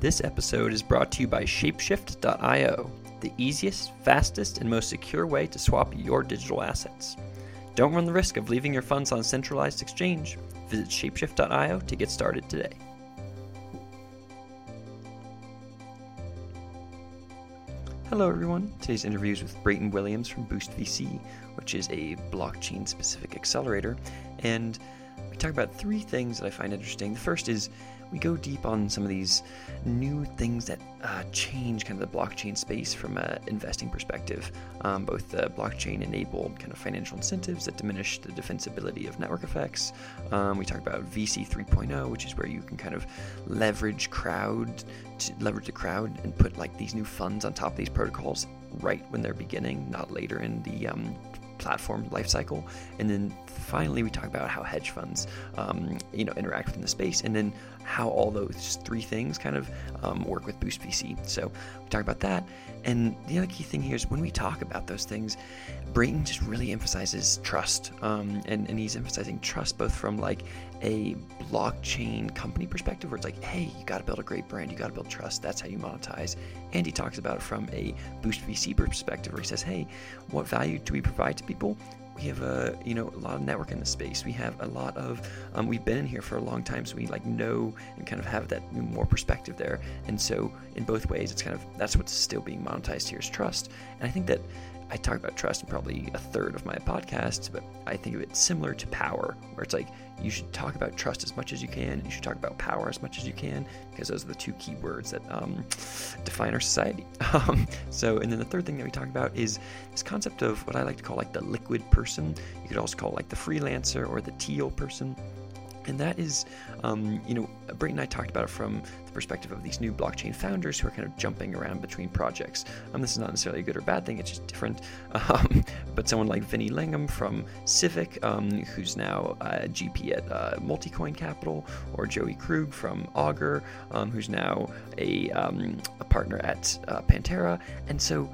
This episode is brought to you by Shapeshift.io, the easiest, fastest, and most secure way to swap your digital assets. Don't run the risk of leaving your funds on a centralized exchange. Visit Shapeshift.io to get started today. Hello, everyone. Today's interview is with Brayton Williams from Boost VC, which is a blockchain specific accelerator. And we talk about three things that I find interesting. The first is we go deep on some of these new things that uh, change kind of the blockchain space from an investing perspective, um, both the blockchain enabled kind of financial incentives that diminish the defensibility of network effects. Um, we talk about VC 3.0, which is where you can kind of leverage crowd, leverage the crowd and put like these new funds on top of these protocols right when they're beginning, not later in the um, platform lifecycle. And then finally, we talk about how hedge funds, um, you know, interact within the space, and then how all those three things kind of um, work with Boost VC. So we talk about that. And the other key thing here is when we talk about those things, Brayton just really emphasizes trust. Um, and, and he's emphasizing trust both from like a blockchain company perspective, where it's like, hey, you got to build a great brand, you got to build trust. That's how you monetize. And he talks about it from a Boost VC perspective, where he says, hey, what value do we provide to people? we have a you know a lot of network in the space. We have a lot of um, we've been in here for a long time, so we like know and kind of have that more perspective there. And so in both ways, it's kind of that's what's still being monetized here is trust. And I think that I talk about trust in probably a third of my podcasts, but I think of it similar to power, where it's like you should talk about trust as much as you can, you should talk about power as much as you can, because those are the two key words that um, define our society. Um, so, and then the third thing that we talk about is this concept of what I like to call like the liquid person. You could also call like the freelancer or the teal person. And that is, um, you know, Brayton and I talked about it from perspective of these new blockchain founders who are kind of jumping around between projects. Um, this is not necessarily a good or bad thing, it's just different. Um, but someone like Vinny Lingham from Civic, um, who's now a GP at uh, Multicoin Capital, or Joey Krug from Augur, um, who's now a, um, a partner at uh, Pantera. And so,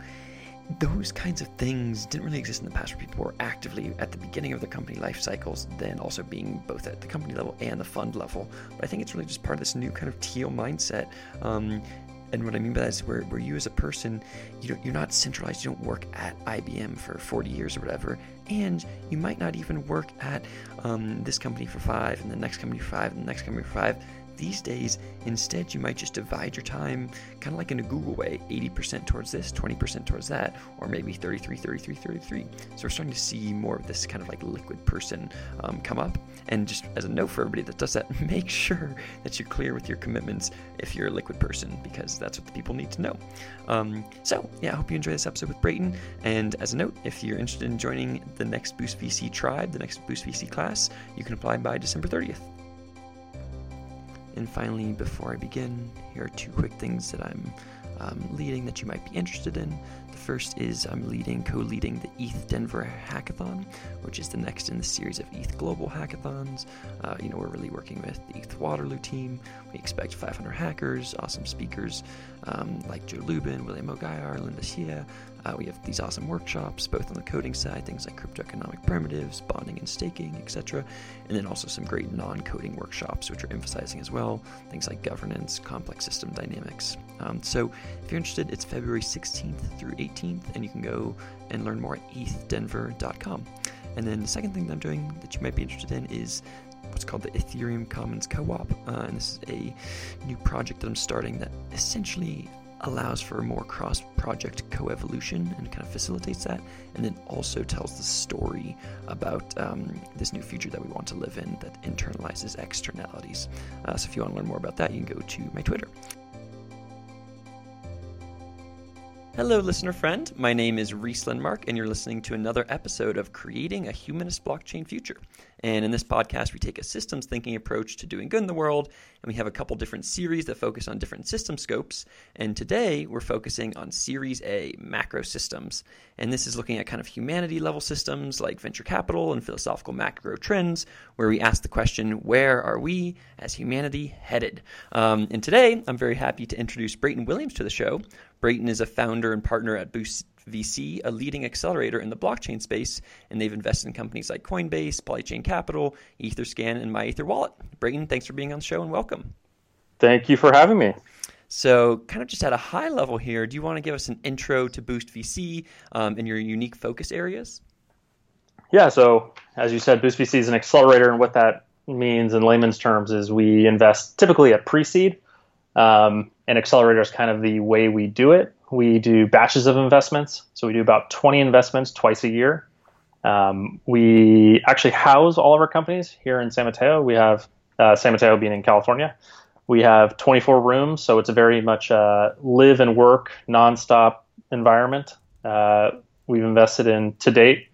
those kinds of things didn't really exist in the past where people were actively at the beginning of their company life cycles, then also being both at the company level and the fund level. But I think it's really just part of this new kind of teal mindset. Um, and what I mean by that is where, where you as a person, you you're not centralized. You don't work at IBM for 40 years or whatever. And you might not even work at um, this company for five and the next company for five and the next company for five these days, instead, you might just divide your time kind of like in a Google way 80% towards this, 20% towards that, or maybe 33, 33, 33. So we're starting to see more of this kind of like liquid person um, come up. And just as a note for everybody that does that, make sure that you're clear with your commitments if you're a liquid person, because that's what the people need to know. Um, so, yeah, I hope you enjoy this episode with Brayton. And as a note, if you're interested in joining the next Boost VC tribe, the next Boost VC class, you can apply by December 30th. And finally, before I begin, here are two quick things that I'm um, leading that you might be interested in. First is I'm leading, co-leading the ETH Denver Hackathon, which is the next in the series of ETH Global Hackathons. Uh, you know, we're really working with the ETH Waterloo team. We expect 500 hackers, awesome speakers um, like Joe Lubin, William O'Geier, Linda Xie, uh, we have these awesome workshops, both on the coding side, things like cryptoeconomic primitives, bonding and staking, etc., and then also some great non-coding workshops, which are emphasizing as well things like governance, complex system dynamics. Um, so, if you're interested, it's February 16th through 18th, and you can go and learn more at ethdenver.com. And then the second thing that I'm doing that you might be interested in is what's called the Ethereum Commons Co-op, uh, and this is a new project that I'm starting that essentially allows for more cross project co evolution and kind of facilitates that, and then also tells the story about um, this new future that we want to live in that internalizes externalities. Uh, so if you want to learn more about that, you can go to my Twitter. Hello, listener friend. My name is Rhys Lindmark, and you're listening to another episode of Creating a Humanist Blockchain Future. And in this podcast, we take a systems thinking approach to doing good in the world, and we have a couple different series that focus on different system scopes. And today, we're focusing on Series A, macro systems. And this is looking at kind of humanity level systems like venture capital and philosophical macro trends, where we ask the question, where are we as humanity headed? Um, and today, I'm very happy to introduce Brayton Williams to the show. Brayton is a founder and partner at Boost VC, a leading accelerator in the blockchain space, and they've invested in companies like Coinbase, Polychain Capital, Etherscan, and MyEtherWallet. Brayton, thanks for being on the show and welcome. Thank you for having me. So, kind of just at a high level here, do you want to give us an intro to Boost VC um, and your unique focus areas? Yeah. So, as you said, Boost VC is an accelerator, and what that means in layman's terms is we invest typically at pre-seed. Um, and accelerator is kind of the way we do it. We do batches of investments. So we do about 20 investments twice a year. Um, we actually house all of our companies here in San Mateo. We have uh, San Mateo being in California. We have 24 rooms, so it's a very much uh, live and work nonstop environment. Uh, we've invested in to date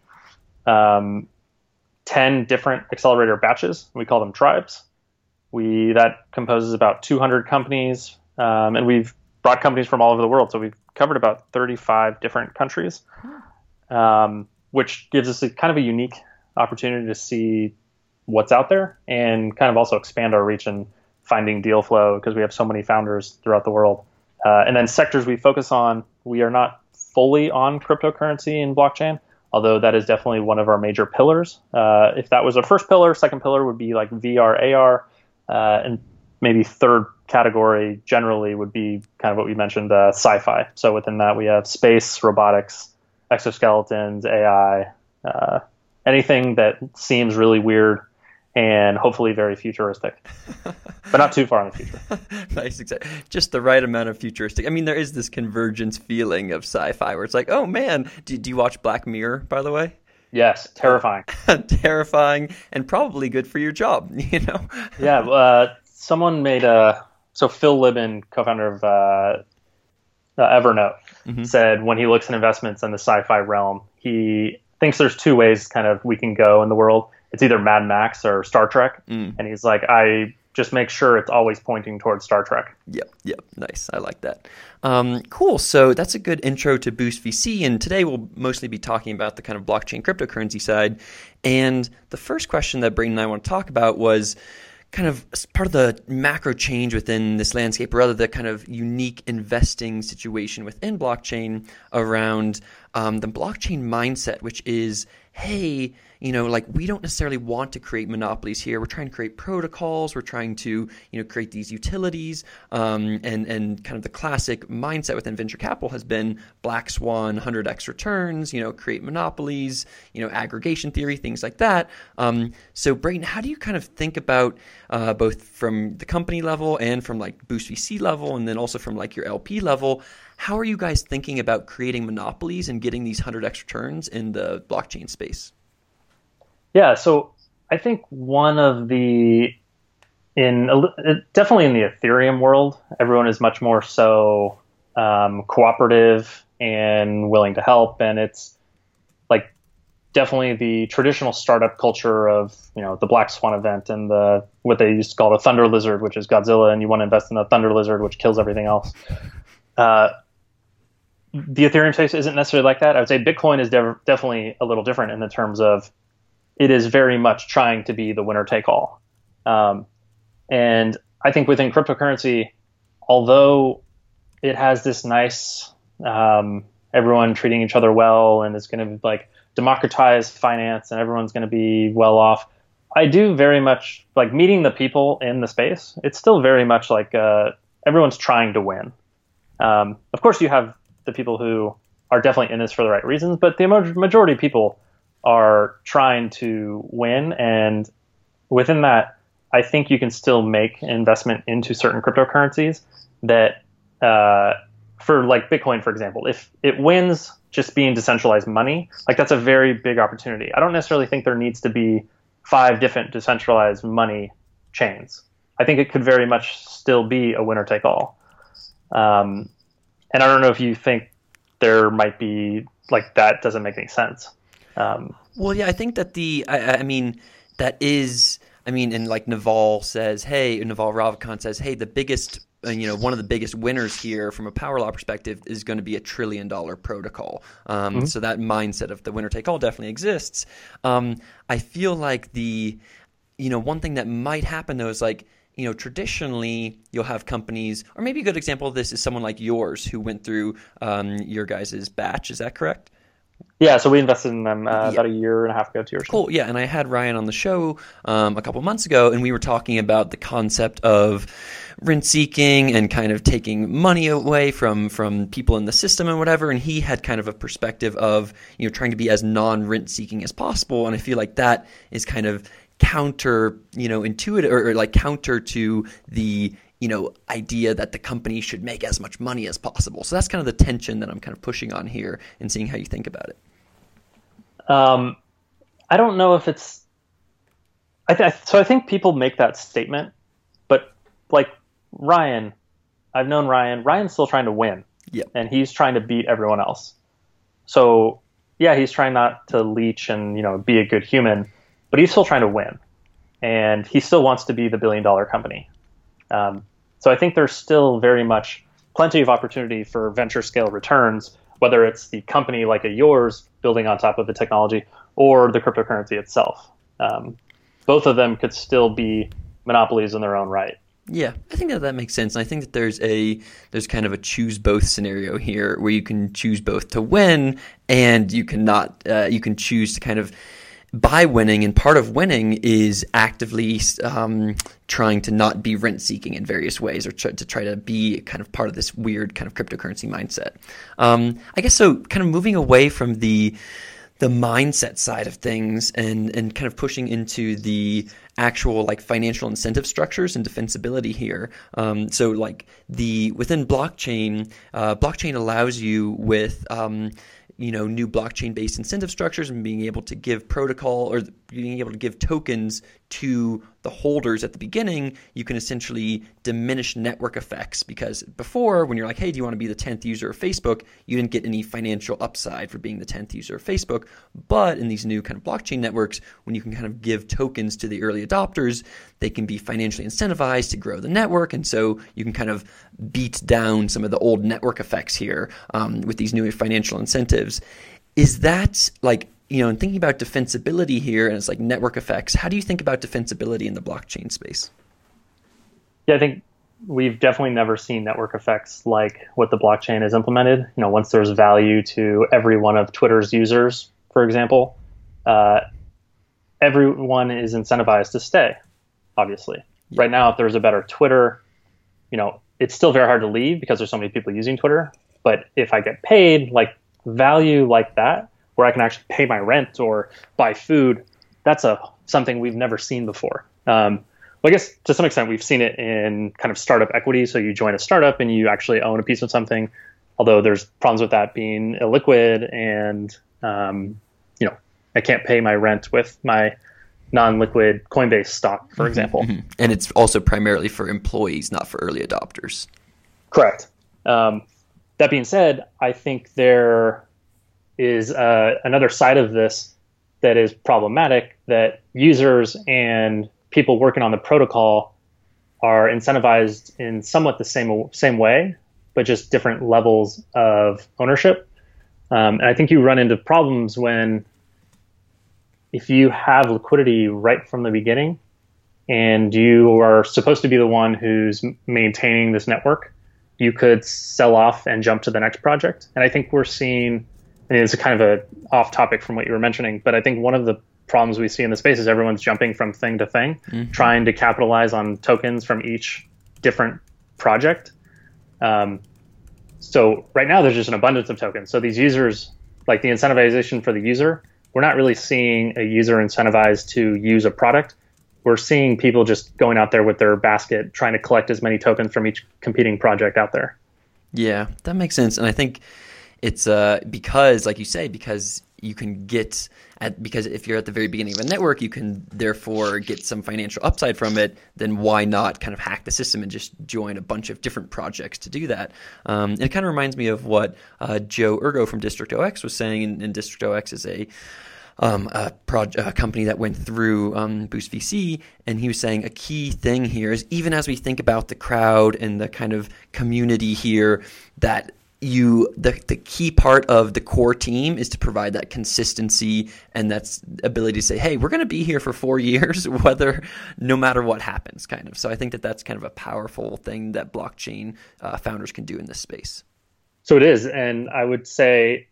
um, 10 different accelerator batches. We call them tribes. We that composes about 200 companies, um, and we've brought companies from all over the world. So we've covered about 35 different countries, um, which gives us a kind of a unique opportunity to see what's out there and kind of also expand our reach and finding deal flow because we have so many founders throughout the world. Uh, and then sectors we focus on, we are not fully on cryptocurrency and blockchain, although that is definitely one of our major pillars. Uh, if that was our first pillar, second pillar would be like VR, AR, uh, and maybe third category generally would be kind of what we mentioned, uh, sci-fi. So within that, we have space, robotics, exoskeletons, AI, uh, anything that seems really weird and hopefully very futuristic, but not too far in the future. nice, exactly. Just the right amount of futuristic. I mean, there is this convergence feeling of sci-fi where it's like, oh man, do, do you watch Black Mirror? By the way. Yes, terrifying. terrifying, and probably good for your job. You know. yeah, uh, someone made a so Phil Libin, co-founder of uh, uh, Evernote, mm-hmm. said when he looks at investments in the sci-fi realm, he thinks there's two ways kind of we can go in the world. It's either Mad Max or Star Trek, mm. and he's like, I just make sure it's always pointing towards Star Trek. Yep, yep, nice. I like that. Um, cool. So that's a good intro to Boost VC, and today we'll mostly be talking about the kind of blockchain cryptocurrency side. And the first question that Brayton and I want to talk about was kind of part of the macro change within this landscape, or rather the kind of unique investing situation within blockchain around um, the blockchain mindset, which is, hey, you know, like we don't necessarily want to create monopolies here. We're trying to create protocols. We're trying to, you know, create these utilities. Um, and and kind of the classic mindset within venture capital has been black swan, 100x returns. You know, create monopolies. You know, aggregation theory, things like that. Um, so, Brayton, how do you kind of think about uh, both from the company level and from like Boost VC level, and then also from like your LP level? How are you guys thinking about creating monopolies and getting these 100x returns in the blockchain space? Yeah, so I think one of the in definitely in the Ethereum world, everyone is much more so um, cooperative and willing to help, and it's like definitely the traditional startup culture of you know the Black Swan event and the what they used to call the Thunder Lizard, which is Godzilla, and you want to invest in the Thunder Lizard, which kills everything else. Uh, the Ethereum space isn't necessarily like that. I would say Bitcoin is de- definitely a little different in the terms of it is very much trying to be the winner take all. Um, and I think within cryptocurrency, although it has this nice um, everyone treating each other well and it's going to like democratize finance and everyone's going to be well off. I do very much like meeting the people in the space. It's still very much like uh, everyone's trying to win. Um, of course, you have the people who are definitely in this for the right reasons, but the majority of people are trying to win. And within that, I think you can still make investment into certain cryptocurrencies that, uh, for like Bitcoin, for example, if it wins just being decentralized money, like that's a very big opportunity. I don't necessarily think there needs to be five different decentralized money chains. I think it could very much still be a winner take all. Um, and I don't know if you think there might be like that doesn't make any sense. Um, well, yeah, I think that the, I, I, mean, that is, I mean, and like Naval says, hey, Naval Ravikant says, hey, the biggest, uh, you know, one of the biggest winners here from a power law perspective is going to be a trillion dollar protocol. Um, mm-hmm. So that mindset of the winner take all definitely exists. Um, I feel like the, you know, one thing that might happen though is like, you know, traditionally you'll have companies, or maybe a good example of this is someone like yours who went through um, your guys' batch. Is that correct? Yeah, so we invested in them uh, yeah. about a year and a half ago, two years ago. Cool, yeah. And I had Ryan on the show um, a couple months ago, and we were talking about the concept of rent seeking and kind of taking money away from from people in the system and whatever. And he had kind of a perspective of you know trying to be as non rent seeking as possible. And I feel like that is kind of counter you know intuitive or, or like counter to the you know, idea that the company should make as much money as possible. So that's kind of the tension that I'm kind of pushing on here and seeing how you think about it. Um, I don't know if it's. I th- so I think people make that statement, but like Ryan, I've known Ryan. Ryan's still trying to win. Yeah. And he's trying to beat everyone else. So yeah, he's trying not to leech and you know be a good human, but he's still trying to win, and he still wants to be the billion dollar company. Um, so I think there's still very much plenty of opportunity for venture scale returns, whether it's the company like a yours building on top of the technology or the cryptocurrency itself. Um, both of them could still be monopolies in their own right. Yeah, I think that that makes sense. And I think that there's a there's kind of a choose both scenario here where you can choose both to win and you cannot uh, you can choose to kind of by winning, and part of winning is actively um, trying to not be rent seeking in various ways or try, to try to be kind of part of this weird kind of cryptocurrency mindset. Um, I guess so, kind of moving away from the the mindset side of things and and kind of pushing into the actual like financial incentive structures and defensibility here. Um, so like the within blockchain, uh, blockchain allows you with um, you know new blockchain based incentive structures and being able to give protocol or being able to give tokens to the holders at the beginning, you can essentially diminish network effects because before, when you're like, hey, do you want to be the 10th user of Facebook, you didn't get any financial upside for being the 10th user of Facebook. But in these new kind of blockchain networks, when you can kind of give tokens to the early adopters, they can be financially incentivized to grow the network. And so you can kind of beat down some of the old network effects here um, with these new financial incentives. Is that like you know, and thinking about defensibility here, and it's like network effects. How do you think about defensibility in the blockchain space? Yeah, I think we've definitely never seen network effects like what the blockchain has implemented. You know, once there's value to every one of Twitter's users, for example, uh, everyone is incentivized to stay. Obviously, yeah. right now, if there's a better Twitter, you know, it's still very hard to leave because there's so many people using Twitter. But if I get paid like value like that, where I can actually pay my rent or buy food, that's a something we've never seen before. Um, well, I guess to some extent we've seen it in kind of startup equity. So you join a startup and you actually own a piece of something, although there's problems with that being illiquid and um, you know I can't pay my rent with my non-liquid Coinbase stock, for mm-hmm, example. Mm-hmm. And it's also primarily for employees, not for early adopters. Correct. Um, that being said, I think there is uh, another side of this that is problematic that users and people working on the protocol are incentivized in somewhat the same same way, but just different levels of ownership. Um, and I think you run into problems when if you have liquidity right from the beginning and you are supposed to be the one who's maintaining this network, you could sell off and jump to the next project. And I think we're seeing Mean, it's a kind of a off topic from what you were mentioning, but I think one of the problems we see in the space is everyone's jumping from thing to thing, mm-hmm. trying to capitalize on tokens from each different project. Um, so right now there's just an abundance of tokens. So these users, like the incentivization for the user, we're not really seeing a user incentivized to use a product. We're seeing people just going out there with their basket, trying to collect as many tokens from each competing project out there. Yeah, that makes sense. And I think it's uh, because, like you say, because you can get at because if you're at the very beginning of a network, you can therefore get some financial upside from it. Then why not kind of hack the system and just join a bunch of different projects to do that? Um, it kind of reminds me of what uh, Joe Urgo from District0x was saying. And, and District0x is a um, a, a, company that went through um, Boost VC, and he was saying a key thing here is even as we think about the crowd and the kind of community here, that you the, the key part of the core team is to provide that consistency and that's ability to say hey we're going to be here for four years whether no matter what happens kind of so i think that that's kind of a powerful thing that blockchain uh, founders can do in this space so it is and i would say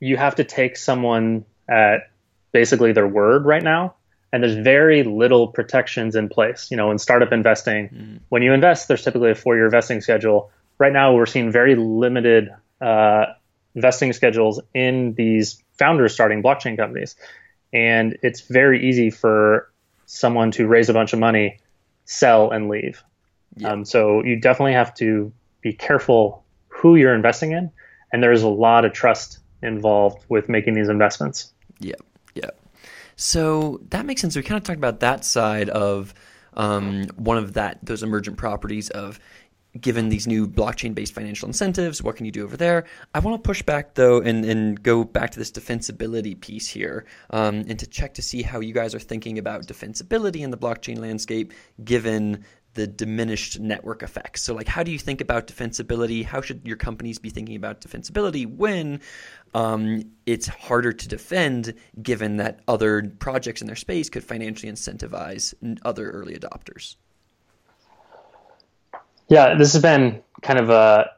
you have to take someone at basically their word right now. And there's very little protections in place. You know, in startup investing, mm. when you invest, there's typically a four year vesting schedule. Right now, we're seeing very limited uh, vesting schedules in these founders starting blockchain companies. And it's very easy for someone to raise a bunch of money, sell, and leave. Yeah. Um, so you definitely have to be careful who you're investing in. And there's a lot of trust involved with making these investments. Yeah, yeah. So that makes sense. We kind of talked about that side of um, one of that those emergent properties of given these new blockchain based financial incentives, what can you do over there? I want to push back though and, and go back to this defensibility piece here um, and to check to see how you guys are thinking about defensibility in the blockchain landscape given the diminished network effects. So, like, how do you think about defensibility? How should your companies be thinking about defensibility when um, it's harder to defend, given that other projects in their space could financially incentivize other early adopters? Yeah, this has been kind of a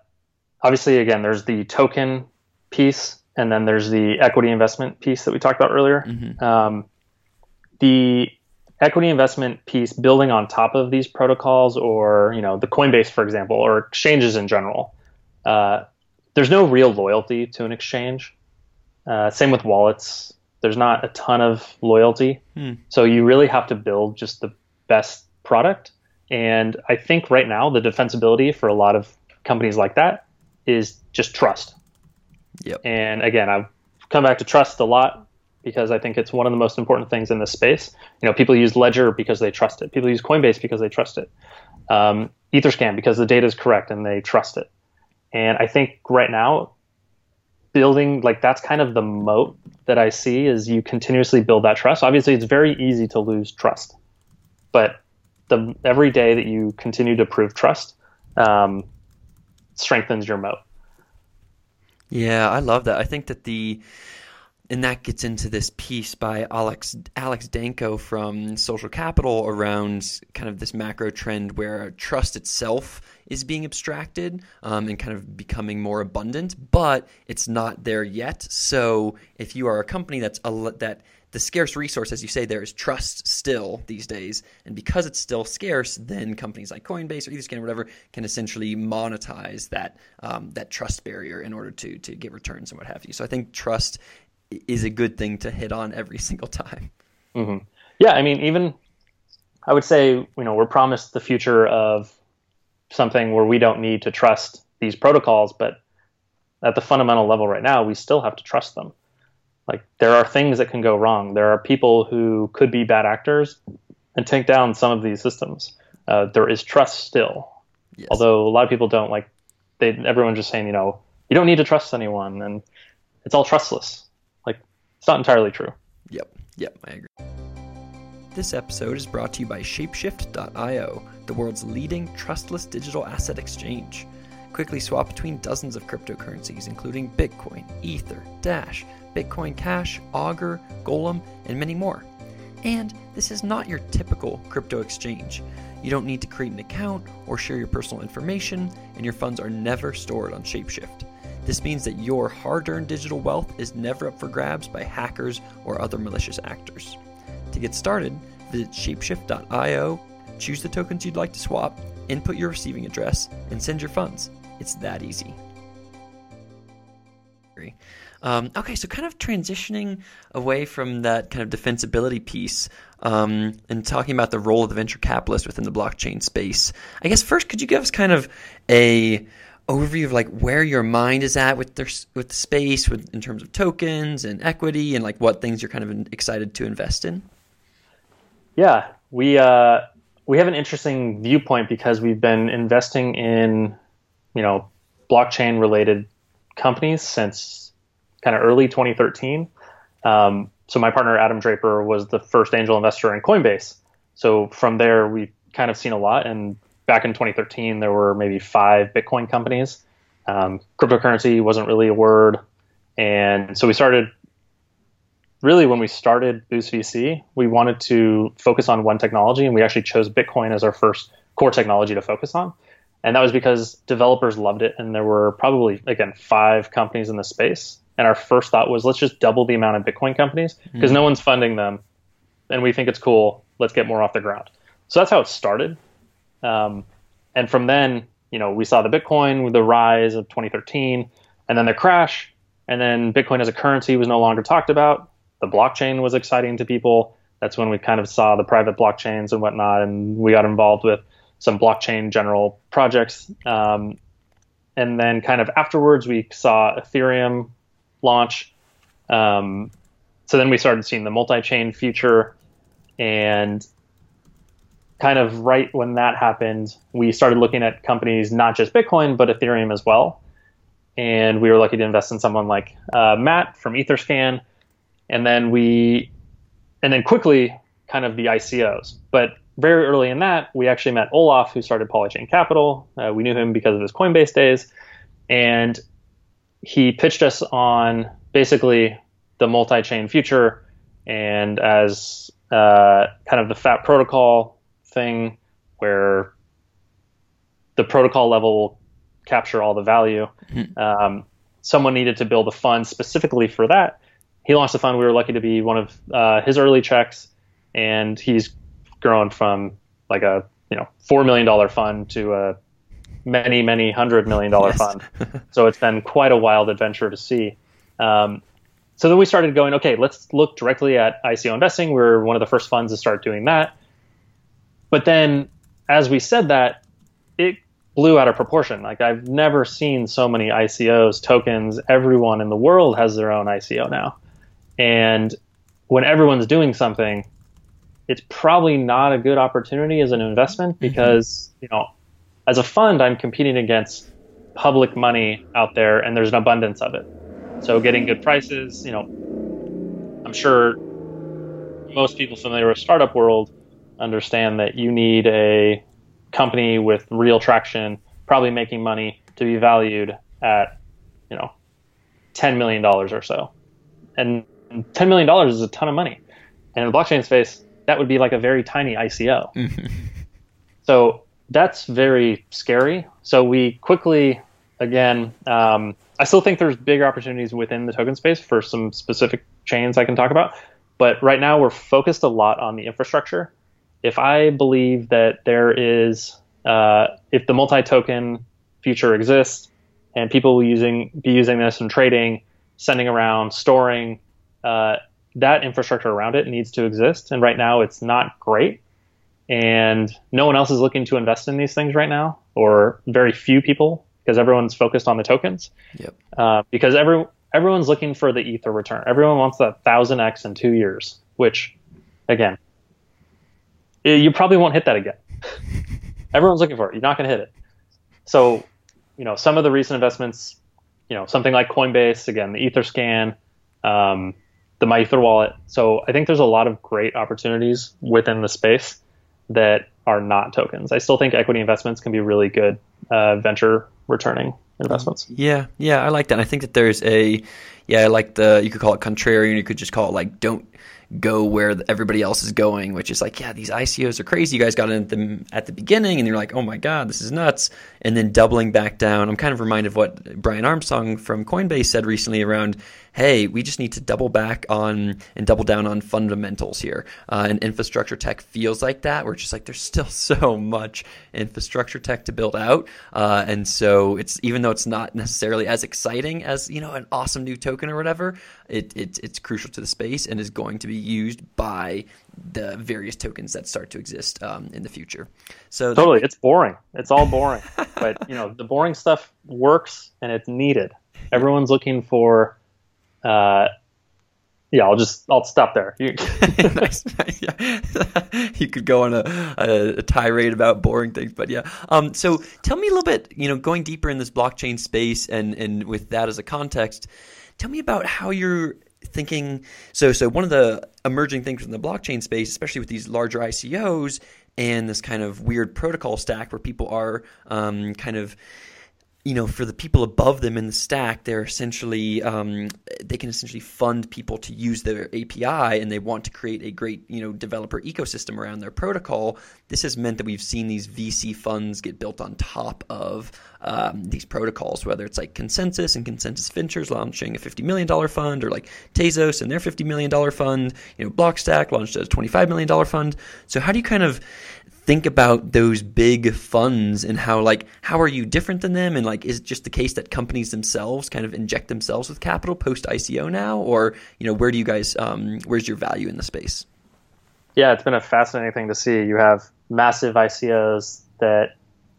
obviously again. There's the token piece, and then there's the equity investment piece that we talked about earlier. Mm-hmm. Um, the equity investment piece building on top of these protocols or you know the coinbase for example or exchanges in general uh, there's no real loyalty to an exchange uh, same with wallets there's not a ton of loyalty hmm. so you really have to build just the best product and i think right now the defensibility for a lot of companies like that is just trust yep. and again i've come back to trust a lot because I think it's one of the most important things in this space. You know, people use Ledger because they trust it. People use Coinbase because they trust it. Um, Etherscan because the data is correct and they trust it. And I think right now, building like that's kind of the moat that I see is you continuously build that trust. Obviously, it's very easy to lose trust, but the every day that you continue to prove trust um, strengthens your moat. Yeah, I love that. I think that the and that gets into this piece by Alex Alex Danco from Social Capital around kind of this macro trend where trust itself is being abstracted um, and kind of becoming more abundant, but it's not there yet. So if you are a company that's a, that the scarce resource, as you say, there is trust still these days, and because it's still scarce, then companies like Coinbase or Etherscan or whatever can essentially monetize that um, that trust barrier in order to to get returns and what have you. So I think trust is a good thing to hit on every single time. Mm-hmm. Yeah, I mean, even I would say, you know, we're promised the future of something where we don't need to trust these protocols, but at the fundamental level right now, we still have to trust them. Like there are things that can go wrong. There are people who could be bad actors and take down some of these systems. Uh, there is trust still, yes. although a lot of people don't like. They everyone's just saying, you know, you don't need to trust anyone, and it's all trustless. Like it's not entirely true. Yep, yep, I agree. This episode is brought to you by Shapeshift.io, the world's leading trustless digital asset exchange. Quickly swap between dozens of cryptocurrencies, including Bitcoin, Ether, Dash, Bitcoin Cash, Augur, Golem, and many more. And this is not your typical crypto exchange. You don't need to create an account or share your personal information, and your funds are never stored on Shapeshift. This means that your hard earned digital wealth is never up for grabs by hackers or other malicious actors. To get started, visit shapeshift.io, choose the tokens you'd like to swap, input your receiving address, and send your funds. It's that easy. Um, okay, so kind of transitioning away from that kind of defensibility piece um, and talking about the role of the venture capitalist within the blockchain space. I guess first, could you give us kind of a overview of like where your mind is at with their with the space with in terms of tokens and equity and like what things you're kind of excited to invest in yeah we uh we have an interesting viewpoint because we've been investing in you know blockchain related companies since kind of early 2013 um, so my partner adam draper was the first angel investor in coinbase so from there we kind of seen a lot and back in 2013, there were maybe five Bitcoin companies. Um, cryptocurrency wasn't really a word. And so we started, really, when we started Boost VC, we wanted to focus on one technology, and we actually chose Bitcoin as our first core technology to focus on. And that was because developers loved it, and there were probably, again, five companies in the space. And our first thought was let's just double the amount of Bitcoin companies because mm-hmm. no one's funding them, and we think it's cool. Let's get more off the ground. So that's how it started. Um, and from then, you know, we saw the Bitcoin, the rise of 2013, and then the crash, and then Bitcoin as a currency was no longer talked about. The blockchain was exciting to people. That's when we kind of saw the private blockchains and whatnot, and we got involved with some blockchain general projects. Um, and then kind of afterwards, we saw Ethereum launch. Um, so then we started seeing the multi-chain future, and kind of right when that happened, we started looking at companies not just Bitcoin but Ethereum as well. And we were lucky to invest in someone like uh, Matt from Etherscan, and then we, and then quickly kind of the ICOs. But very early in that, we actually met Olaf, who started Polychain Capital. Uh, we knew him because of his Coinbase days, and he pitched us on basically the multi-chain future and as uh, kind of the fat protocol thing where the protocol level will capture all the value. Mm-hmm. Um, someone needed to build a fund specifically for that. He launched a fund. We were lucky to be one of uh, his early checks, and he's grown from like a you know four million dollar fund to a many many hundred million dollar yes. fund. so it's been quite a wild adventure to see. Um, so then we started going, okay, let's look directly at ICO investing. We are one of the first funds to start doing that. But then as we said that, it blew out of proportion. Like I've never seen so many ICOs, tokens. Everyone in the world has their own ICO now. And when everyone's doing something, it's probably not a good opportunity as an investment mm-hmm. because, mm-hmm. you know, as a fund, I'm competing against public money out there and there's an abundance of it. So getting good prices, you know, I'm sure most people familiar with startup world understand that you need a company with real traction, probably making money to be valued at, you know, $10 million or so. And $10 million is a ton of money. And in the blockchain space, that would be like a very tiny ICO. So that's very scary. So we quickly, again, um, I still think there's bigger opportunities within the token space for some specific chains I can talk about. But right now we're focused a lot on the infrastructure if I believe that there is, uh, if the multi-token future exists and people will using be using this and trading, sending around, storing, uh, that infrastructure around it needs to exist. And right now, it's not great, and no one else is looking to invest in these things right now, or very few people, because everyone's focused on the tokens. Yep. Uh, because every everyone's looking for the ether return. Everyone wants that thousand x in two years, which, again, you probably won't hit that again. Everyone's looking for it. You're not going to hit it. So, you know, some of the recent investments, you know, something like Coinbase, again, the Etherscan, um, the MyEtherWallet. So I think there's a lot of great opportunities within the space that are not tokens. I still think equity investments can be really good uh, venture returning investments. Yeah, yeah, I like that. I think that there's a, yeah, like the you could call it contrarian, you could just call it like don't go where everybody else is going, which is like, yeah, these ICOs are crazy. You guys got into them at the beginning, and you're like, oh my god, this is nuts. And then doubling back down. I'm kind of reminded of what Brian Armstrong from Coinbase said recently around hey, we just need to double back on and double down on fundamentals here. Uh, and infrastructure tech feels like that. We're just like, there's still so much infrastructure tech to build out. Uh, and so it's, even though it's not necessarily as exciting as, you know, an awesome new token or whatever, it, it it's crucial to the space and is going to be used by the various tokens that start to exist um, in the future. So totally, that, it's boring. It's all boring, but you know the boring stuff works and it's needed. Everyone's looking for uh, yeah, I'll just I'll stop there. You, nice, yeah. you could go on a, a, a, tirade about boring things, but yeah. Um, so tell me a little bit, you know, going deeper in this blockchain space, and and with that as a context, tell me about how you're thinking. So so one of the emerging things in the blockchain space, especially with these larger ICOs and this kind of weird protocol stack where people are um, kind of you know, for the people above them in the stack, they're essentially um, they can essentially fund people to use their API, and they want to create a great you know developer ecosystem around their protocol. This has meant that we've seen these VC funds get built on top of um, these protocols, whether it's like ConsenSys and ConsenSys Ventures launching a $50 million fund, or like Tezos and their $50 million fund, you know, Blockstack launched a $25 million fund. So how do you kind of think about those big funds and how like how are you different than them and like is it just the case that companies themselves kind of inject themselves with capital post ICO now or you know where do you guys um, where's your value in the space? Yeah, it's been a fascinating thing to see. You have massive ICOs that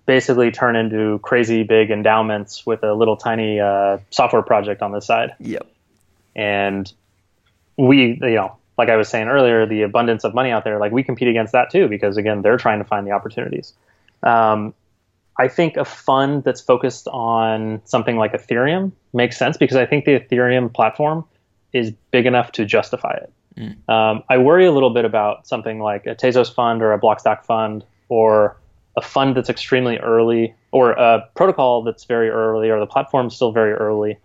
basically turn into crazy big endowments with a little tiny uh, software project on the side. Yep. And we, you know, like I was saying earlier, the abundance of money out there, like we compete against that too, because again, they're trying to find the opportunities. Um, I think a fund that's focused on something like Ethereum makes sense because I think the Ethereum platform is big enough to justify it. Mm. Um, I worry a little bit about something like a Tezos fund or a Blockstack fund or a fund that's extremely early or a protocol that's very early or the platform's still very early,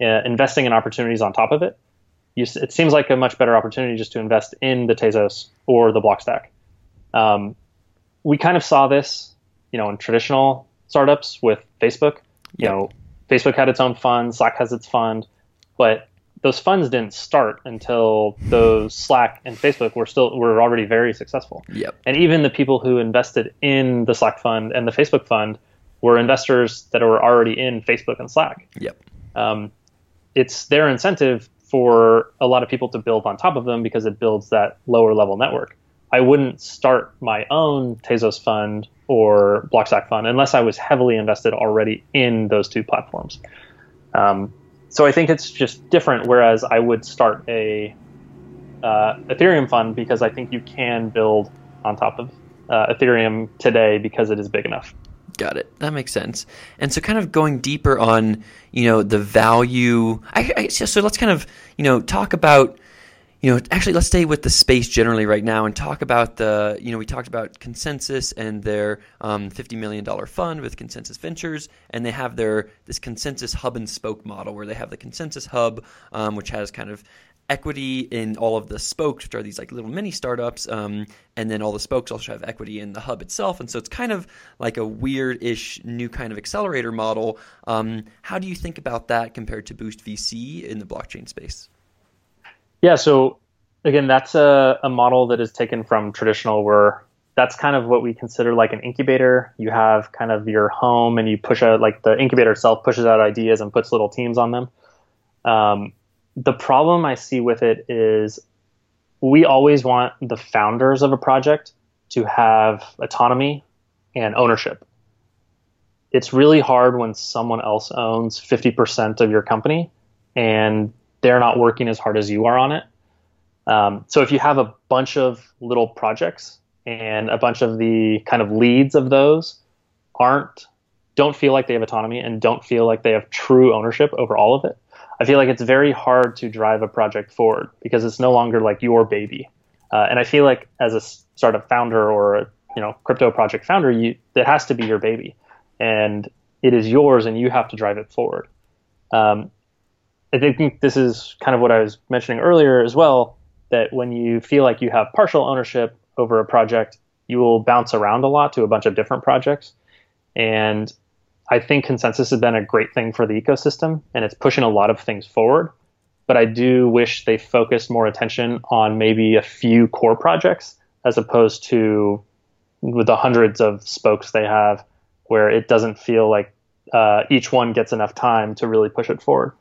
uh, investing in opportunities on top of it you, it seems like a much better opportunity just to invest in the Tezos or the Blockstack. Um, we kind of saw this, you know, in traditional startups with Facebook. You yep. know, Facebook had its own fund, Slack has its fund, but those funds didn't start until those Slack and Facebook were still were already very successful. Yep. And even the people who invested in the Slack fund and the Facebook fund were investors that were already in Facebook and Slack. Yep. Um, it's their incentive for a lot of people to build on top of them because it builds that lower level network. I wouldn't start my own Tezos fund or Blockstack fund unless I was heavily invested already in those two platforms. Um, so I think it's just different. Whereas I would start a uh, Ethereum fund because I think you can build on top of uh, Ethereum today because it is big enough. Got it. That makes sense. And so, kind of going deeper on, you know, the value. I, I, so let's kind of, you know, talk about, you know, actually let's stay with the space generally right now and talk about the, you know, we talked about ConsenSys and their um, fifty million dollar fund with ConsenSys Ventures, and they have their this ConsenSys hub and spoke model where they have the ConsenSys hub, um, which has kind of equity in all of the spokes, which are these like little mini startups, um, and then all the spokes also have equity in the hub itself. And so it's kind of like a weird-ish new kind of accelerator model. Um, how do you think about that compared to Boost VC in the blockchain space? Yeah, so again, that's a, a model that is taken from traditional where that's kind of what we consider like an incubator. You have kind of your home and you push out like the incubator itself pushes out ideas and puts little teams on them. Um, the problem I see with it is we always want the founders of a project to have autonomy and ownership. It's really hard when someone else owns 50% of your company and they're not working as hard as you are on it. Um, so if you have a bunch of little projects and a bunch of the kind of leads of those aren't don't feel like they have autonomy and don't feel like they have true ownership over all of it, I feel like it's very hard to drive a project forward because it's no longer like your baby. Uh, and I feel like as a startup founder or a you know crypto project founder, you it has to be your baby, and it is yours, and you have to drive it forward. Um, I think this is kind of what I was mentioning earlier as well. That when you feel like you have partial ownership over a project, you will bounce around a lot to a bunch of different projects, and I think ConsenSys has been a great thing for the ecosystem and it's pushing a lot of things forward. But I do wish they focused more attention on maybe a few core projects as opposed to with the hundreds of spokes they have, where it doesn't feel like uh, each one gets enough time to really push it forward.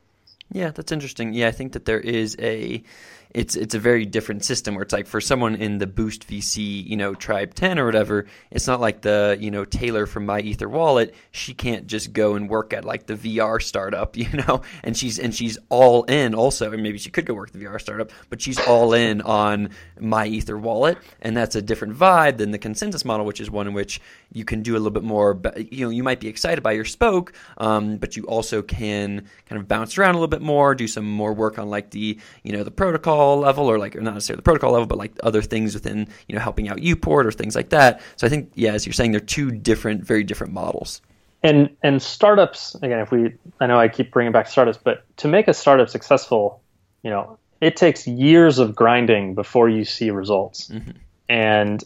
Yeah, that's interesting. Yeah, I think that there is a it's it's a very different system where it's like for someone in the Boost VC, you know, Tribe 10 or whatever, it's not like the, you know, Taylor from MyEtherWallet, she can't just go and work at like the VR startup, you know, and she's and she's all in also, and maybe she could go work the VR startup, but she's all in on MyEtherWallet, and that's a different vibe than the ConsenSys model, which is one in which you can do a little bit more, you know, you might be excited by your spoke, um, but you also can kind of bounce around a little bit more, do some more work on like the, you know, the protocol protocol level or like or not necessarily the protocol level, but like other things within you know helping out Uport or things like that. So I think yeah, as you're saying, they're two different, very different models. And and startups again, if we I know I keep bringing back startups, but to make a startup successful, you know, it takes years of grinding before you see results. Mm-hmm. And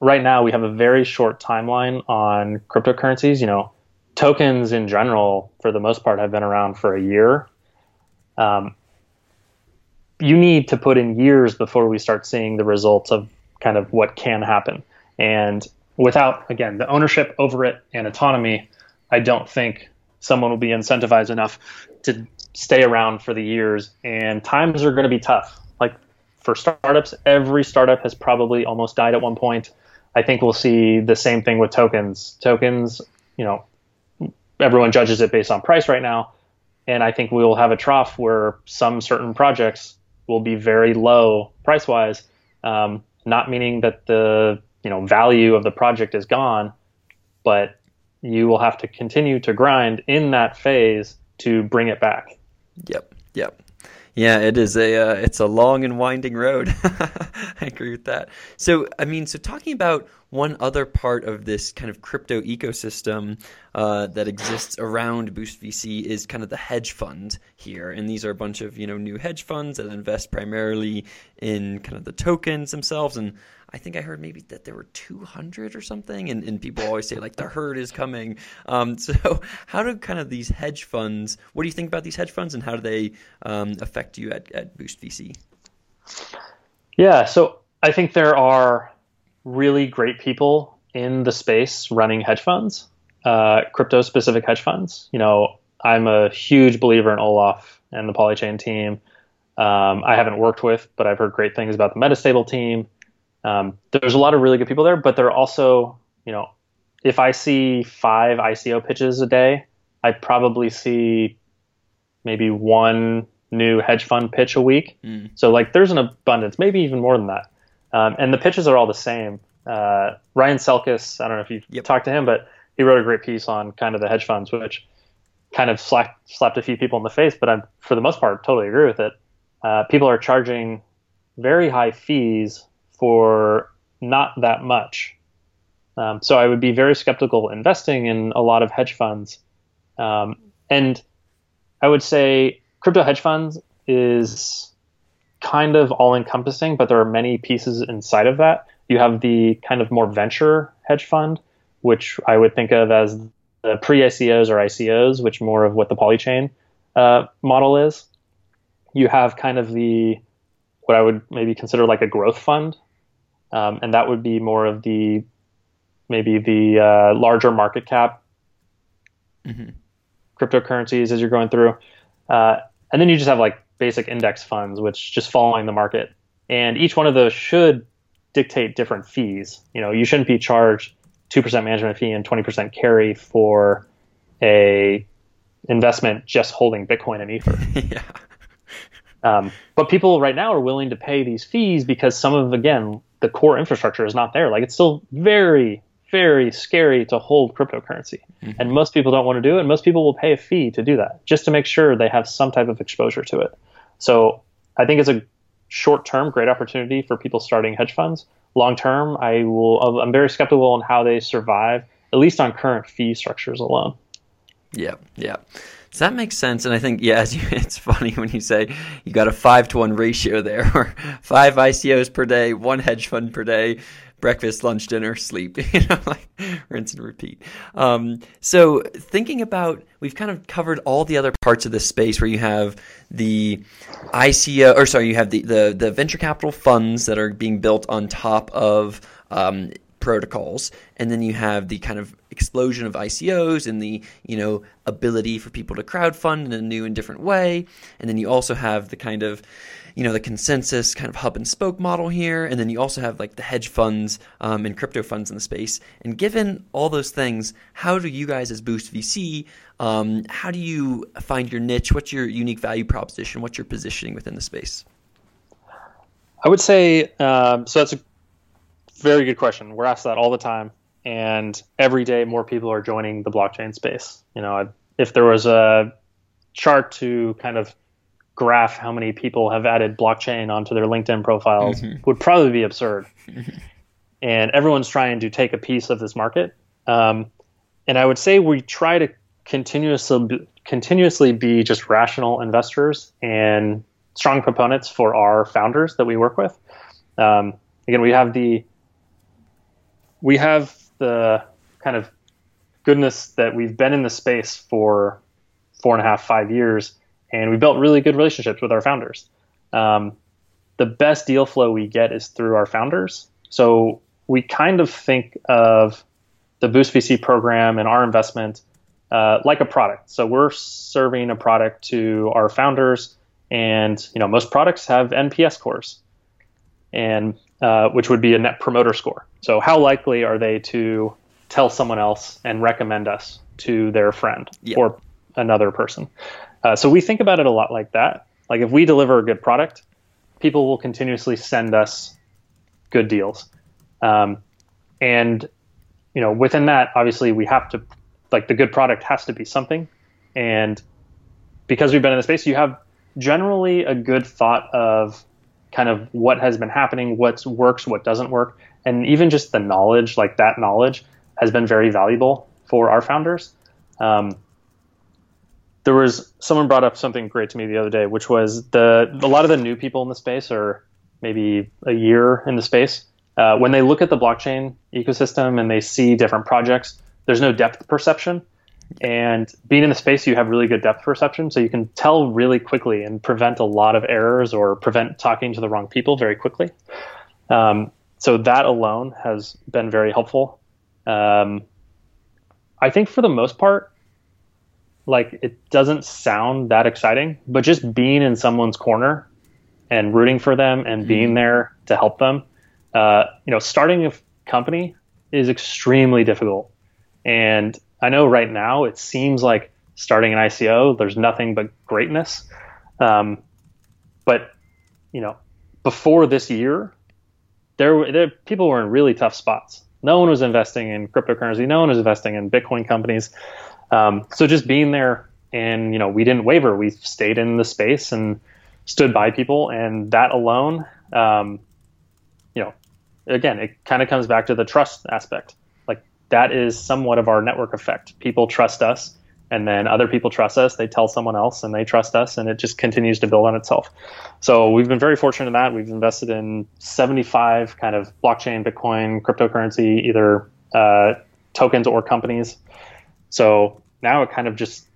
right now we have a very short timeline on cryptocurrencies. You know, tokens in general, for the most part, have been around for a year. Um, you need to put in years before we start seeing the results of kind of what can happen. And without, again, the ownership over it and autonomy, I don't think someone will be incentivized enough to stay around for the years. And times are going to be tough. Like for startups, every startup has probably almost died at one point. I think we'll see the same thing with tokens. Tokens, you know, everyone judges it based on price right now. And I think we will have a trough where some certain projects will be very low price wise, um, not meaning that the you know value of the project is gone, but you will have to continue to grind in that phase to bring it back. Yep. Yep. Yeah, it is a uh, it's a long and winding road. I agree with that. So, I mean, so talking about one other part of this kind of crypto ecosystem uh, that exists around Boost VC is kind of the hedge fund here, and these are a bunch of you know new hedge funds that invest primarily in kind of the tokens themselves and I think I heard maybe that there were 200 or something, and, and people always say like the herd is coming. Um, so how do kind of these hedge funds? What do you think about these hedge funds, and how do they um, affect you at, at Boost VC? Yeah, so I think there are really great people in the space running hedge funds, uh, crypto specific hedge funds. You know, I'm a huge believer in Olaf and the Polychain team. Um, I haven't worked with, but I've heard great things about the Metastable team. Um, there's a lot of really good people there, but there are also, you know, if I see five ICO pitches a day, I probably see maybe one new hedge fund pitch a week. Mm. So like there's an abundance, maybe even more than that. Um, and the pitches are all the same. Uh, Ryan Selkis, I don't know if you've yep. talked to him, but he wrote a great piece on kind of the hedge funds, which kind of slapped, slapped a few people in the face, but I'm for the most part totally agree with it. Uh, people are charging very high fees for not that much. Um, so I would be very skeptical investing in a lot of hedge funds. Um, and I would say crypto hedge funds is kind of all encompassing, but there are many pieces inside of that. You have the kind of more venture hedge fund, which I would think of as the pre ICOs or ICOs, which more of what the Polychain uh, model is. You have kind of the what I would maybe consider like a growth fund, um, and that would be more of the maybe the uh, larger market cap mm-hmm. cryptocurrencies as you're going through, uh, and then you just have like basic index funds, which just following the market, and each one of those should dictate different fees. You know, you shouldn't be charged two percent management fee and twenty percent carry for a investment just holding Bitcoin and Ether. yeah. Um, but people right now are willing to pay these fees because some of again the core infrastructure is not there. Like it's still very, very scary to hold cryptocurrency. Mm-hmm. And most people don't want to do it. And most people will pay a fee to do that just to make sure they have some type of exposure to it. So I think it's a short term great opportunity for people starting hedge funds. Long term, I will, I'm very skeptical on how they survive, at least on current fee structures alone. Yeah, yeah. So that makes sense, and I think yeah, it's funny when you say you got a five to one ratio there, or five ICOs per day, one hedge fund per day, breakfast, lunch, dinner, sleep. You know, like rinse and repeat. Um, so thinking about, we've kind of covered all the other parts of this space where you have the ICO, or sorry, you have the the, the venture capital funds that are being built on top of um, protocols, and then you have the kind of explosion of ICOs and the you know ability for people to crowdfund in a new and different way, and then you also have the kind of you know the ConsenSys kind of hub and spoke model here, and then you also have like the hedge funds um, and crypto funds in the space. And given all those things, how do you guys as Boost VC, um, how do you find your niche? What's your unique value proposition? What's your positioning within the space? I would say um, so. That's a very good question. We're asked that all the time, and every day more people are joining the blockchain space. You know, if there was a chart to kind of graph how many people have added blockchain onto their LinkedIn profiles, mm-hmm. would probably be absurd. and everyone's trying to take a piece of this market. Um, and I would say we try to continuously continuously be just rational investors and strong proponents for our founders that we work with. Um, again, we have the we have the kind of goodness that we've been in the space for four and a half, five years, and we built really good relationships with our founders. Um, the best deal flow we get is through our founders. So we kind of think of the Boost VC program and our investment uh, like a product. So we're serving a product to our founders, and you know most products have NPS scores, and uh, which would be a Net Promoter Score. So how likely are they to tell someone else and recommend us to their friend yeah. or another person? Uh, so we think about it a lot like that. Like if we deliver a good product, people will continuously send us good deals. Um, and you know, within that, obviously, we have to like the good product has to be something. And because we've been in the space, you have generally a good thought of kind of what has been happening, what works, what doesn't work, and even just the knowledge, like that knowledge, has been very valuable for our founders. Um, there was someone brought up something great to me the other day, which was the a lot of the new people in the space are maybe a year in the space. Uh, when they look at the blockchain ecosystem and they see different projects, there's no depth perception. And being in the space, you have really good depth perception, so you can tell really quickly and prevent a lot of errors or prevent talking to the wrong people very quickly. Um, so that alone has been very helpful. Um, I think for the most part, like it doesn't sound that exciting, but just being in someone's corner and rooting for them and mm-hmm. being there to help them, uh, you know, starting a company is extremely difficult. And I know right now it seems like starting an ICO, there's nothing but greatness. Um, but you know, before this year, there, there people were in really tough spots. No one was investing in cryptocurrency. No one was investing in Bitcoin companies. Um, so just being there, and you know, we didn't waver. We stayed in the space and stood by people, and that alone, um, you know, again, it kind of comes back to the trust aspect that is somewhat of our network effect. People trust us, and then other people trust us. They tell someone else, and they trust us, and it just continues to build on itself. So we've been very fortunate in that. We've invested in 75 kind of blockchain, Bitcoin, cryptocurrency, either uh, tokens or companies. So now it kind of just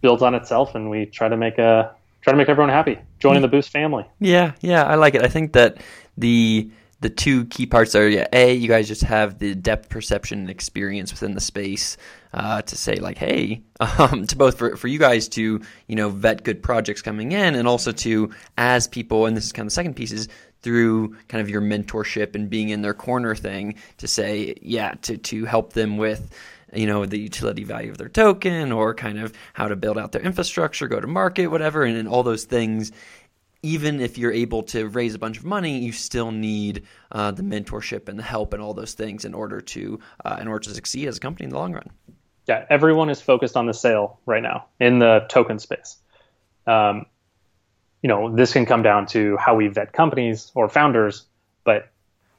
builds on itself, and we try to make a try to make everyone happy, joining the Boost family. Yeah, yeah, I like it. I think that the the two key parts are yeah, a you guys just have the depth perception and experience within the space uh, to say like hey um, to both for, for you guys to you know vet good projects coming in and also to as people and this is kind of the second piece is through kind of your mentorship and being in their corner thing to say yeah to to help them with you know the utility value of their token or kind of how to build out their infrastructure go to market whatever and, and all those things even if you're able to raise a bunch of money, you still need uh, the mentorship and the help and all those things in order to uh, in order to succeed as a company in the long run. Yeah, everyone is focused on the sale right now in the token space. Um, you know, this can come down to how we vet companies or founders, but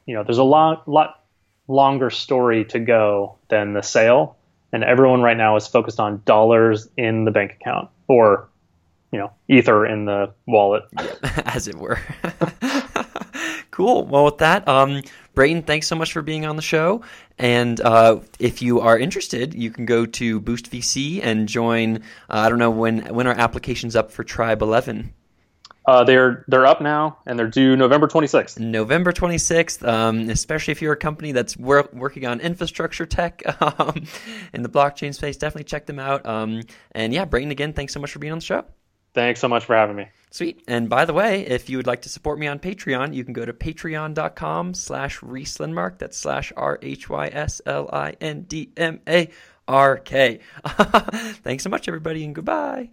you know, there's a lot lot longer story to go than the sale, and everyone right now is focused on dollars in the bank account or you know ether in the wallet, as it were. cool. Well, with that, um, Brayton, thanks so much for being on the show. And uh, if you are interested, you can go to Boost VC and join. Uh, I don't know when when our applications up for Tribe Eleven. Uh, they're they're up now and they're due November 26th. November 26th, um, especially if you're a company that's wor- working on infrastructure tech um, in the blockchain space, definitely check them out. Um, and yeah, Brayton, again, thanks so much for being on the show. Thanks so much for having me. Sweet. And by the way, if you would like to support me on Patreon, you can go to patreon.com slash Rhyslindmark. That's slash R-H-Y-S-L-I-N-D-M-A-R-K. Thanks so much, everybody, and goodbye.